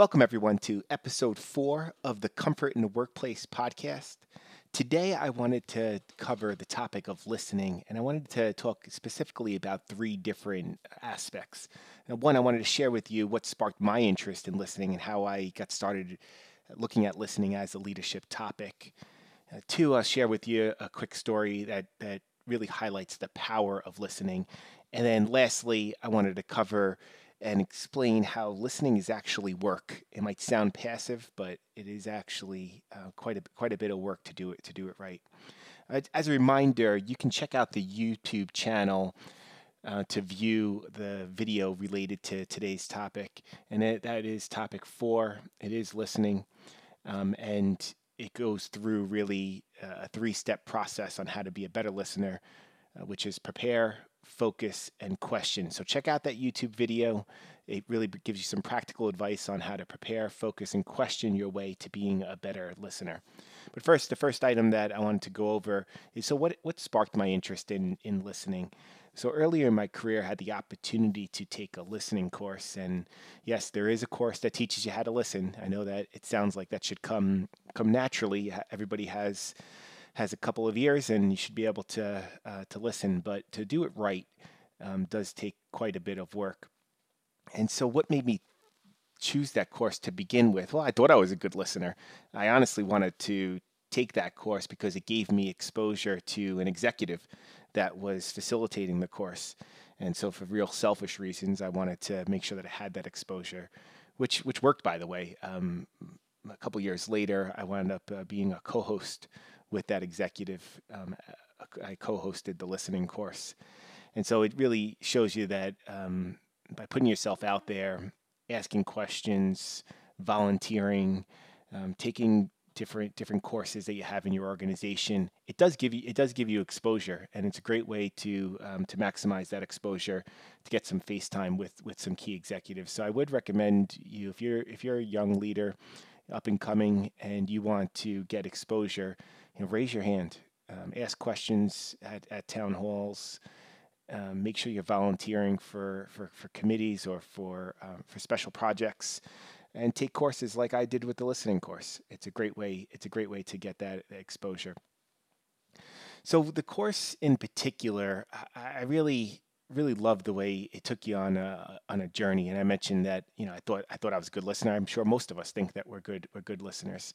Welcome, everyone, to episode four of the Comfort in the Workplace podcast. Today, I wanted to cover the topic of listening, and I wanted to talk specifically about three different aspects. Now, one, I wanted to share with you what sparked my interest in listening and how I got started looking at listening as a leadership topic. Uh, two, I'll share with you a quick story that, that really highlights the power of listening. And then lastly, I wanted to cover and explain how listening is actually work. It might sound passive, but it is actually uh, quite a quite a bit of work to do it to do it right. Uh, as a reminder, you can check out the YouTube channel uh, to view the video related to today's topic, and it, that is topic four. It is listening, um, and it goes through really uh, a three-step process on how to be a better listener, uh, which is prepare, focus, and question. So check out that YouTube video. It really gives you some practical advice on how to prepare, focus, and question your way to being a better listener. But first, the first item that I wanted to go over is so what what sparked my interest in in listening. So earlier in my career, I had the opportunity to take a listening course, and yes, there is a course that teaches you how to listen. I know that it sounds like that should come come naturally. Everybody has has a couple of years, and you should be able to uh, to listen. But to do it right um, does take quite a bit of work. And so, what made me choose that course to begin with? Well, I thought I was a good listener. I honestly wanted to take that course because it gave me exposure to an executive that was facilitating the course. And so, for real selfish reasons, I wanted to make sure that I had that exposure, which which worked, by the way. Um, a couple years later, I wound up uh, being a co-host with that executive. Um, I co-hosted the listening course, and so it really shows you that um, by putting yourself out there, asking questions, volunteering, um, taking different different courses that you have in your organization, it does give you it does give you exposure, and it's a great way to um, to maximize that exposure to get some face time with with some key executives. So I would recommend you if you're if you're a young leader, up and coming, and you want to get exposure you know, raise your hand, um, ask questions at, at town halls. Um, make sure you're volunteering for, for, for committees or for um, for special projects, and take courses like I did with the listening course. It's a great way. It's a great way to get that exposure. So the course in particular, I, I really really loved the way it took you on a on a journey. And I mentioned that you know I thought I thought I was a good listener. I'm sure most of us think that we're good we're good listeners.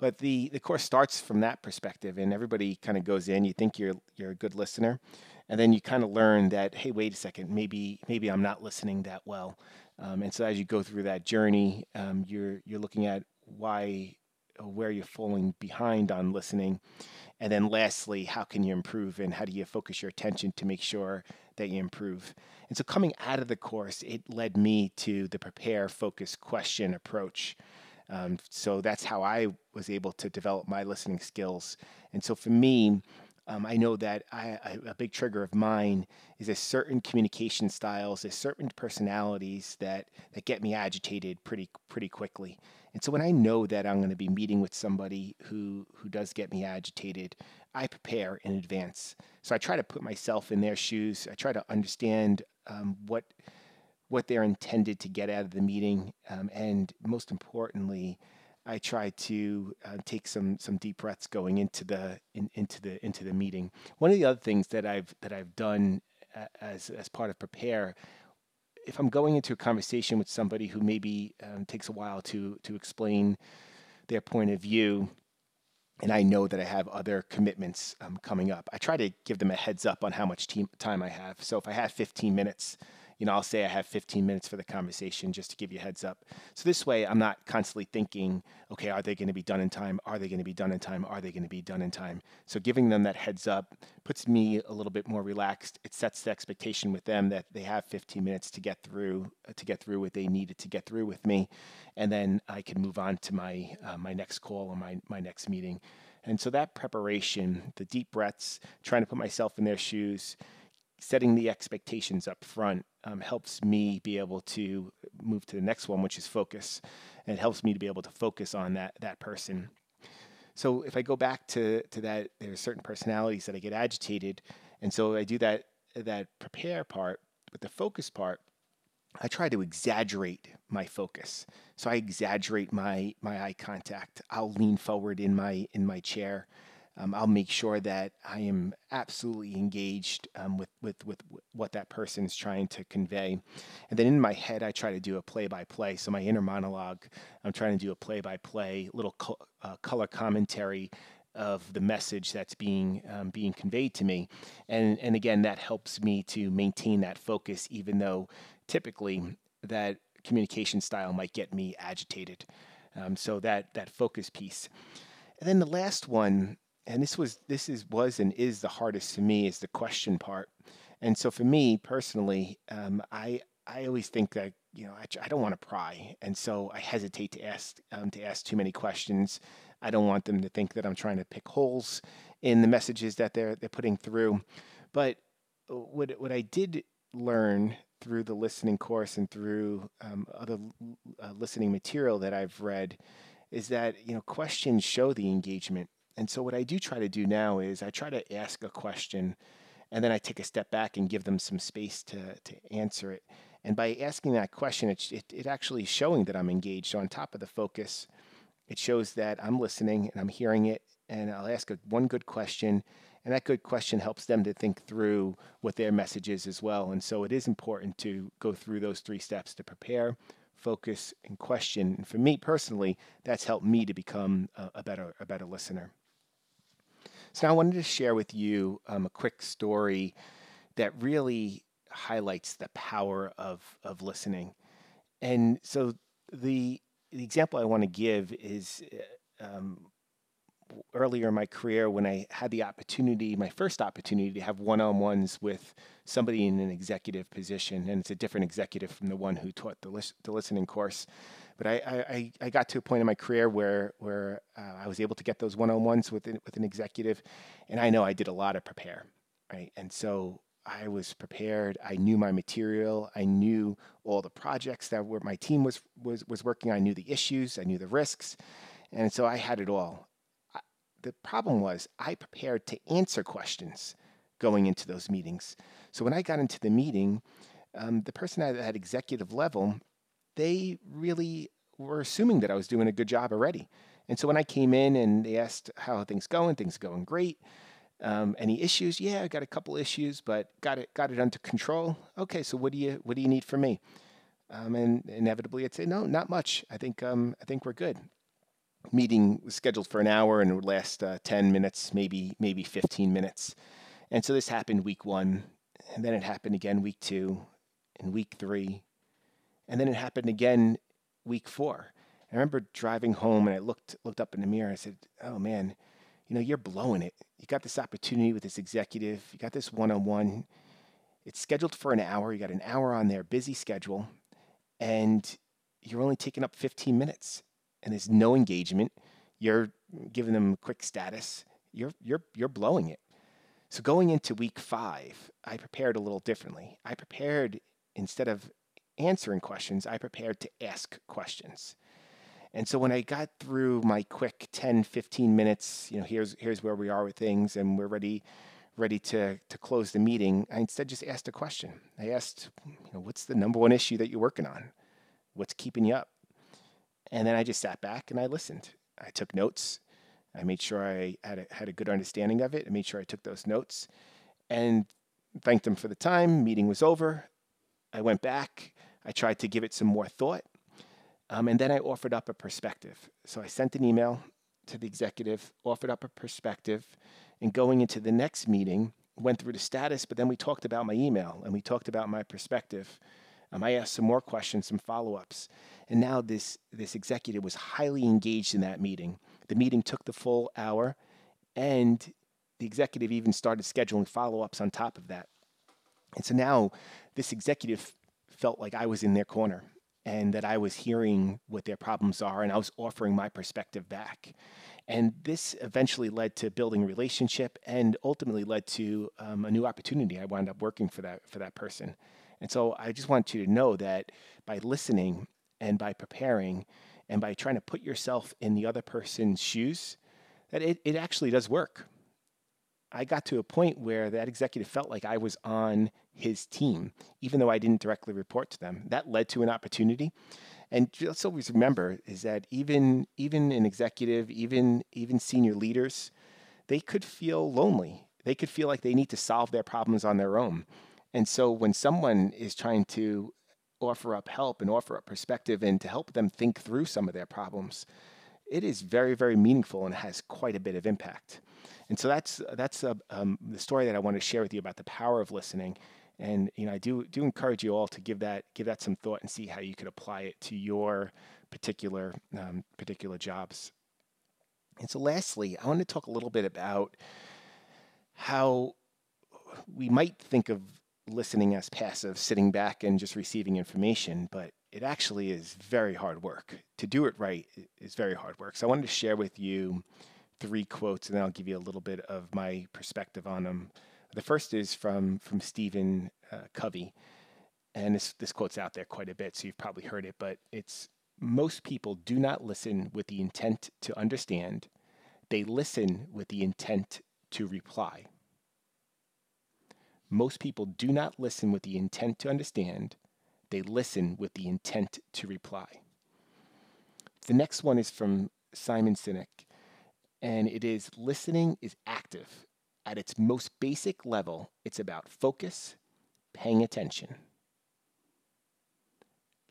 But the, the course starts from that perspective, and everybody kind of goes in. You think you're you're a good listener, and then you kind of learn that hey, wait a second, maybe maybe I'm not listening that well. Um, and so as you go through that journey, um, you're you're looking at why where you're falling behind on listening, and then lastly, how can you improve, and how do you focus your attention to make sure that you improve. And so coming out of the course, it led me to the prepare, focus, question approach. Um, so that's how I was able to develop my listening skills. And so for me, um, I know that I, I, a big trigger of mine is a certain communication styles, there's certain personalities that that get me agitated pretty pretty quickly. And so when I know that I'm going to be meeting with somebody who who does get me agitated, I prepare in advance. So I try to put myself in their shoes. I try to understand um, what what they're intended to get out of the meeting, um, and most importantly, I try to uh, take some some deep breaths going into the in, into the into the meeting. One of the other things that I've that I've done uh, as as part of prepare, if I'm going into a conversation with somebody who maybe um, takes a while to to explain their point of view, and I know that I have other commitments um, coming up, I try to give them a heads up on how much team, time I have. So if I have 15 minutes you know, I'll say I have 15 minutes for the conversation just to give you a heads up. So this way, I'm not constantly thinking, okay, are they going to be done in time? Are they going to be done in time? Are they going to be done in time? So giving them that heads up puts me a little bit more relaxed. It sets the expectation with them that they have 15 minutes to get through uh, to get through what they needed to get through with me, and then I can move on to my uh, my next call or my my next meeting. And so that preparation, the deep breaths, trying to put myself in their shoes, setting the expectations up front um, helps me be able to move to the next one, which is focus. And it helps me to be able to focus on that that person. So if I go back to to that, there are certain personalities that I get agitated, and so I do that that prepare part, but the focus part I try to exaggerate my focus. So I exaggerate my my eye contact. I'll lean forward in my in my chair. Um, I'll make sure that I am absolutely engaged um, with, with, with what that person is trying to convey. And then in my head, I try to do a play by play. So my inner monologue, I'm trying to do a play by play, little co- uh, color commentary of the message that's being um, being conveyed to me, and and again that helps me to maintain that focus, even though typically that communication style might get me agitated. Um, so that that focus piece, and then the last one and this was this is was and is the hardest to me is the question part. And so for me personally, um, I I always think that you know I, I don't want to pry, and so I hesitate to ask um, to ask too many questions. I don't want them to think that I'm trying to pick holes in the messages that they're they're putting through. But uh, what what I did learn through the listening course and through um, other uh, listening material that I've read is that you know questions show the engagement and so what I do try to do now is I try to ask a question and then I take a step back and give them some space to, to answer it. And by asking that question, it, it, it actually showing that I'm engaged. So on top of the focus, it shows that I'm listening and I'm hearing it. And I'll ask a, one good question, and that good question helps them to think through what their message is as well. And so it is important to go through those three steps to prepare, focus, and question. And for me personally, that's helped me to become a, a better a better listener. So now I wanted to share with you um, a quick story that really highlights the power of, of listening. And so the, the example I want to give is uh, um, earlier in my career when I had the opportunity, my first opportunity to have one on ones with somebody in an executive position. And it's a different executive from the one who taught the, lis- the listening course. But I, I, I got to a point in my career where where uh, I was able to get those one-on-ones with an, with an executive, and I know I did a lot of prepare, right? And so I was prepared. I knew my material. I knew all the projects that were my team was was was working. On, I knew the issues. I knew the risks, and so I had it all. I, the problem was I prepared to answer questions going into those meetings. So when I got into the meeting, um, the person at, at executive level they really were assuming that I was doing a good job already. And so when I came in and they asked how things going, things going great. Um, any issues? Yeah, I got a couple issues, but got it got it under control. Okay, so what do you what do you need from me? Um, and inevitably, I'd say no, not much. I think um, I think we're good. Meeting was scheduled for an hour and it would last uh, ten minutes, maybe maybe fifteen minutes. And so this happened week one, and then it happened again week two, and week three, and then it happened again week four. I remember driving home and I looked looked up in the mirror. I said, "Oh man, you know you're blowing it. You got this opportunity with this executive. You got this one-on-one. It's scheduled for an hour. You got an hour on their busy schedule, and you're only taking up 15 minutes. And there's no engagement. You're giving them quick status. You're you're you're blowing it. So going into week five, I prepared a little differently. I prepared instead of answering questions, I prepared to ask questions. And so when I got through my quick 10, 15 minutes, you know, here's here's where we are with things and we're ready ready to to close the meeting, I instead just asked a question. I asked, you know, what's the number one issue that you're working on? What's keeping you up? And then I just sat back and I listened. I took notes. I made sure I had a, had a good understanding of it. I made sure I took those notes and thanked them for the time. Meeting was over. I went back. I tried to give it some more thought. Um, and then I offered up a perspective. So I sent an email to the executive, offered up a perspective, and going into the next meeting, went through the status, but then we talked about my email and we talked about my perspective. Um, I asked some more questions, some follow ups. And now this, this executive was highly engaged in that meeting. The meeting took the full hour, and the executive even started scheduling follow ups on top of that. And so now this executive felt like I was in their corner and that I was hearing what their problems are and I was offering my perspective back. And this eventually led to building a relationship and ultimately led to um, a new opportunity. I wound up working for that for that person. And so I just want you to know that by listening and by preparing and by trying to put yourself in the other person's shoes, that it, it actually does work. I got to a point where that executive felt like I was on his team, even though I didn't directly report to them. That led to an opportunity. And let's always remember is that even even an executive, even even senior leaders, they could feel lonely. They could feel like they need to solve their problems on their own. And so when someone is trying to offer up help and offer up perspective and to help them think through some of their problems, it is very, very meaningful and has quite a bit of impact. And so that's that's a, um, the story that I want to share with you about the power of listening. And you know, I do do encourage you all to give that give that some thought and see how you could apply it to your particular um, particular jobs. And so, lastly, I want to talk a little bit about how we might think of listening as passive, sitting back and just receiving information, but it actually is very hard work. To do it right is very hard work. So I wanted to share with you three quotes, and then I'll give you a little bit of my perspective on them. The first is from from Stephen uh, Covey, and this this quote's out there quite a bit, so you've probably heard it. But it's most people do not listen with the intent to understand; they listen with the intent to reply. Most people do not listen with the intent to understand, they listen with the intent to reply. The next one is from Simon Sinek, and it is listening is active. At its most basic level, it's about focus, paying attention.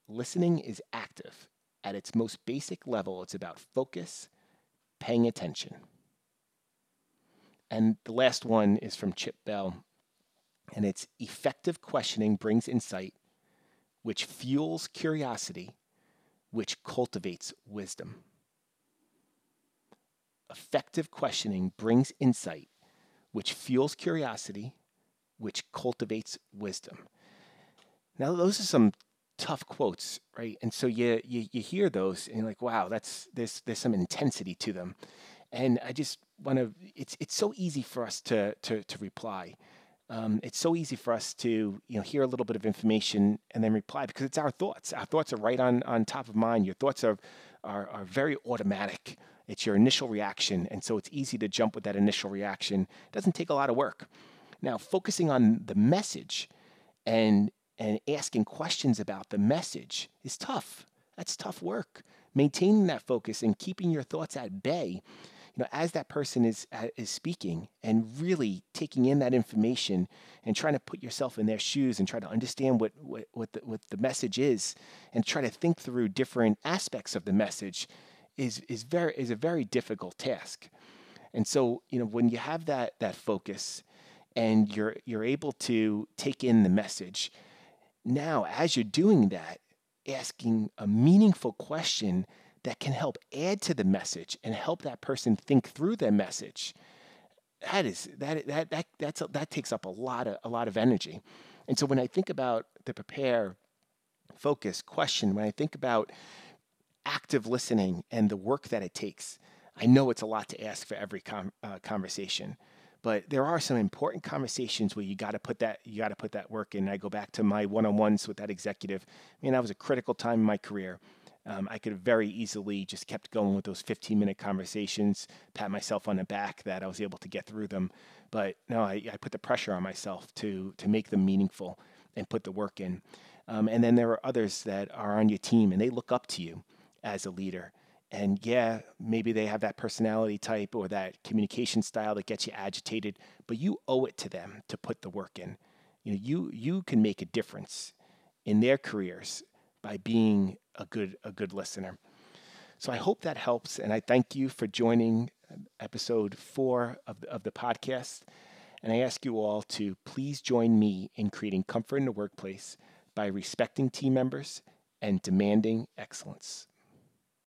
Listening is active. At its most basic level, it's about focus, paying attention. And the last one is from Chip Bell, and it's effective questioning brings insight, which fuels curiosity, which cultivates wisdom. Effective questioning brings insight, which fuels curiosity, which cultivates wisdom. Now, those are some tough quotes, right? And so you, you, you hear those and you're like, wow, that's there's there's some intensity to them. And I just want to it's it's so easy for us to to to reply um, it's so easy for us to you know hear a little bit of information and then reply because it's our thoughts. Our thoughts are right on on top of mind. Your thoughts are are, are very automatic. It's your initial reaction, and so it's easy to jump with that initial reaction. It doesn't take a lot of work. Now, focusing on the message and and asking questions about the message is tough. That's tough work. Maintaining that focus and keeping your thoughts at bay know, as that person is uh, is speaking and really taking in that information and trying to put yourself in their shoes and try to understand what what what the, what the message is and try to think through different aspects of the message is is very is a very difficult task. And so, you know, when you have that that focus and you're you're able to take in the message, now as you're doing that, asking a meaningful question that can help add to the message and help that person think through their message that is that that that that's that takes up a lot of a lot of energy. And so when i think about the prepare focus question when i think about active listening and the work that it takes i know it's a lot to ask for every com, uh, conversation. But there are some important conversations where you got to put that you got to put that work in. I go back to my one-on-ones with that executive. I mean that was a critical time in my career um, I could have very easily just kept going with those 15 minute conversations, pat myself on the back that I was able to get through them. But no, I, I put the pressure on myself to to make them meaningful and put the work in. Um, and then there are others that are on your team and they look up to you as a leader. And yeah, maybe they have that personality type or that communication style that gets you agitated, but you owe it to them to put the work in. You know, you you can make a difference in their careers by being a good a good listener. So I hope that helps, and I thank you for joining um, episode four of the, of the podcast. And I ask you all to please join me in creating comfort in the workplace by respecting team members and demanding excellence.